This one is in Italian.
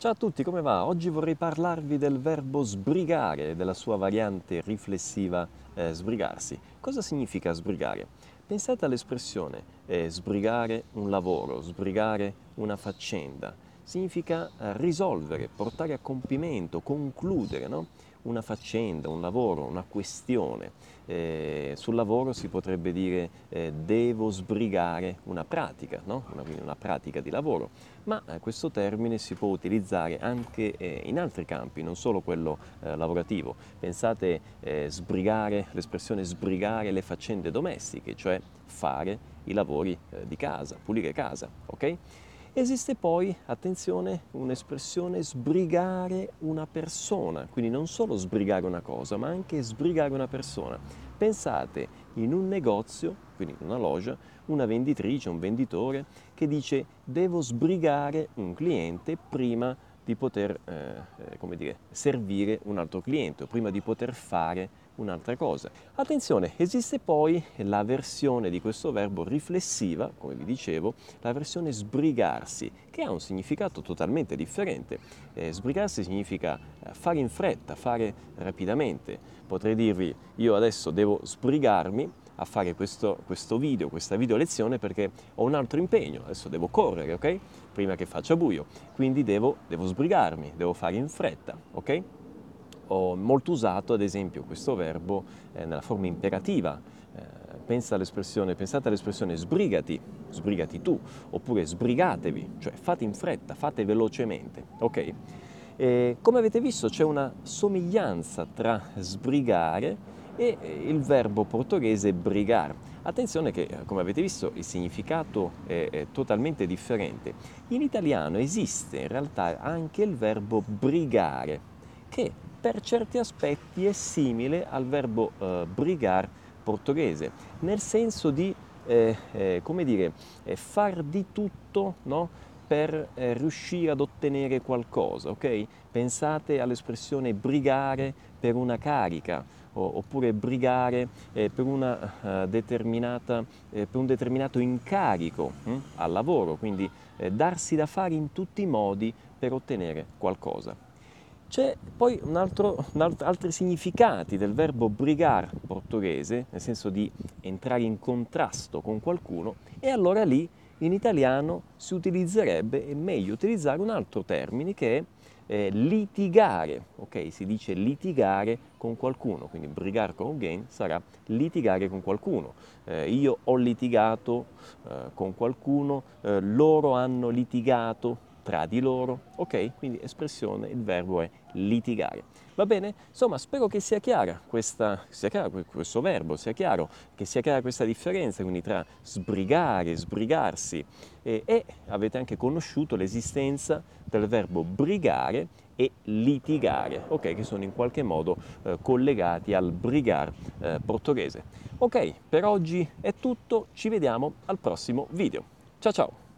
Ciao a tutti, come va? Oggi vorrei parlarvi del verbo sbrigare, della sua variante riflessiva eh, sbrigarsi. Cosa significa sbrigare? Pensate all'espressione eh, sbrigare un lavoro, sbrigare una faccenda. Significa eh, risolvere, portare a compimento, concludere, no? Una faccenda, un lavoro, una questione. Eh, sul lavoro si potrebbe dire eh, devo sbrigare una pratica, no? una, una, pratica di lavoro, ma eh, questo termine si può utilizzare anche eh, in altri campi, non solo quello eh, lavorativo. Pensate eh, sbrigare, l'espressione sbrigare le faccende domestiche, cioè fare i lavori di casa, pulire casa, ok? Esiste poi, attenzione, un'espressione sbrigare una persona, quindi non solo sbrigare una cosa, ma anche sbrigare una persona. Pensate in un negozio, quindi in una loggia, una venditrice, un venditore che dice devo sbrigare un cliente prima di poter eh, eh dire, servire un altro cliente o prima di poter fare un'altra cosa. Attenzione, esiste poi la versione di questo verbo riflessiva, come vi dicevo, la versione sbrigarsi, che ha un significato totalmente differente. Eh, sbrigarsi significa eh, fare in fretta, fare rapidamente. Potrei dirvi, io adesso devo sbrigarmi a fare questo, questo, video, questa video lezione perché ho un altro impegno, adesso devo correre, ok? Prima che faccia buio, quindi devo, devo sbrigarmi, devo fare in fretta, ok? ho molto usato ad esempio questo verbo eh, nella forma imperativa. Eh, pensa all'espressione, pensate all'espressione sbrigati, sbrigati tu, oppure sbrigatevi, cioè fate in fretta, fate velocemente. Ok? E come avete visto c'è una somiglianza tra sbrigare e il verbo portoghese brigar. Attenzione che, come avete visto, il significato è, è, totalmente differente. In italiano esiste in realtà anche il verbo brigare, che per certi aspetti è simile al verbo eh, brigar portoghese, nel senso di, eh, eh, come dire, eh, far di tutto no? Per eh, riuscire ad ottenere qualcosa, ok? Pensate all'espressione brigare per una carica, oppure brigare eh, per, una, determinata, eh, per, un determinato incarico hm, al lavoro, quindi eh, darsi da fare in tutti i modi per ottenere qualcosa. C'è poi un altro, un altro, altri significati del verbo brigar portoghese, nel senso di entrare in contrasto con qualcuno, e allora lì in italiano si utilizzerebbe, è meglio utilizzare un altro termine che è eh, litigare, ok? Si dice litigare con qualcuno, quindi brigar con gain sarà litigare con qualcuno. Eh, io ho litigato eh, con qualcuno, eh, loro hanno litigato tra di loro, ok? Quindi espressione, il verbo è litigare. Va bene? Insomma, spero che sia chiara questa, sia chiaro questo verbo, sia chiaro che sia chiara questa differenza, quindi tra sbrigare, sbrigarsi e, e avete anche conosciuto l'esistenza del verbo brigare e litigare, ok? Che sono in qualche modo eh, collegati al brigar eh, portoghese. Ok, per oggi è tutto, ci vediamo al prossimo video. Ciao ciao!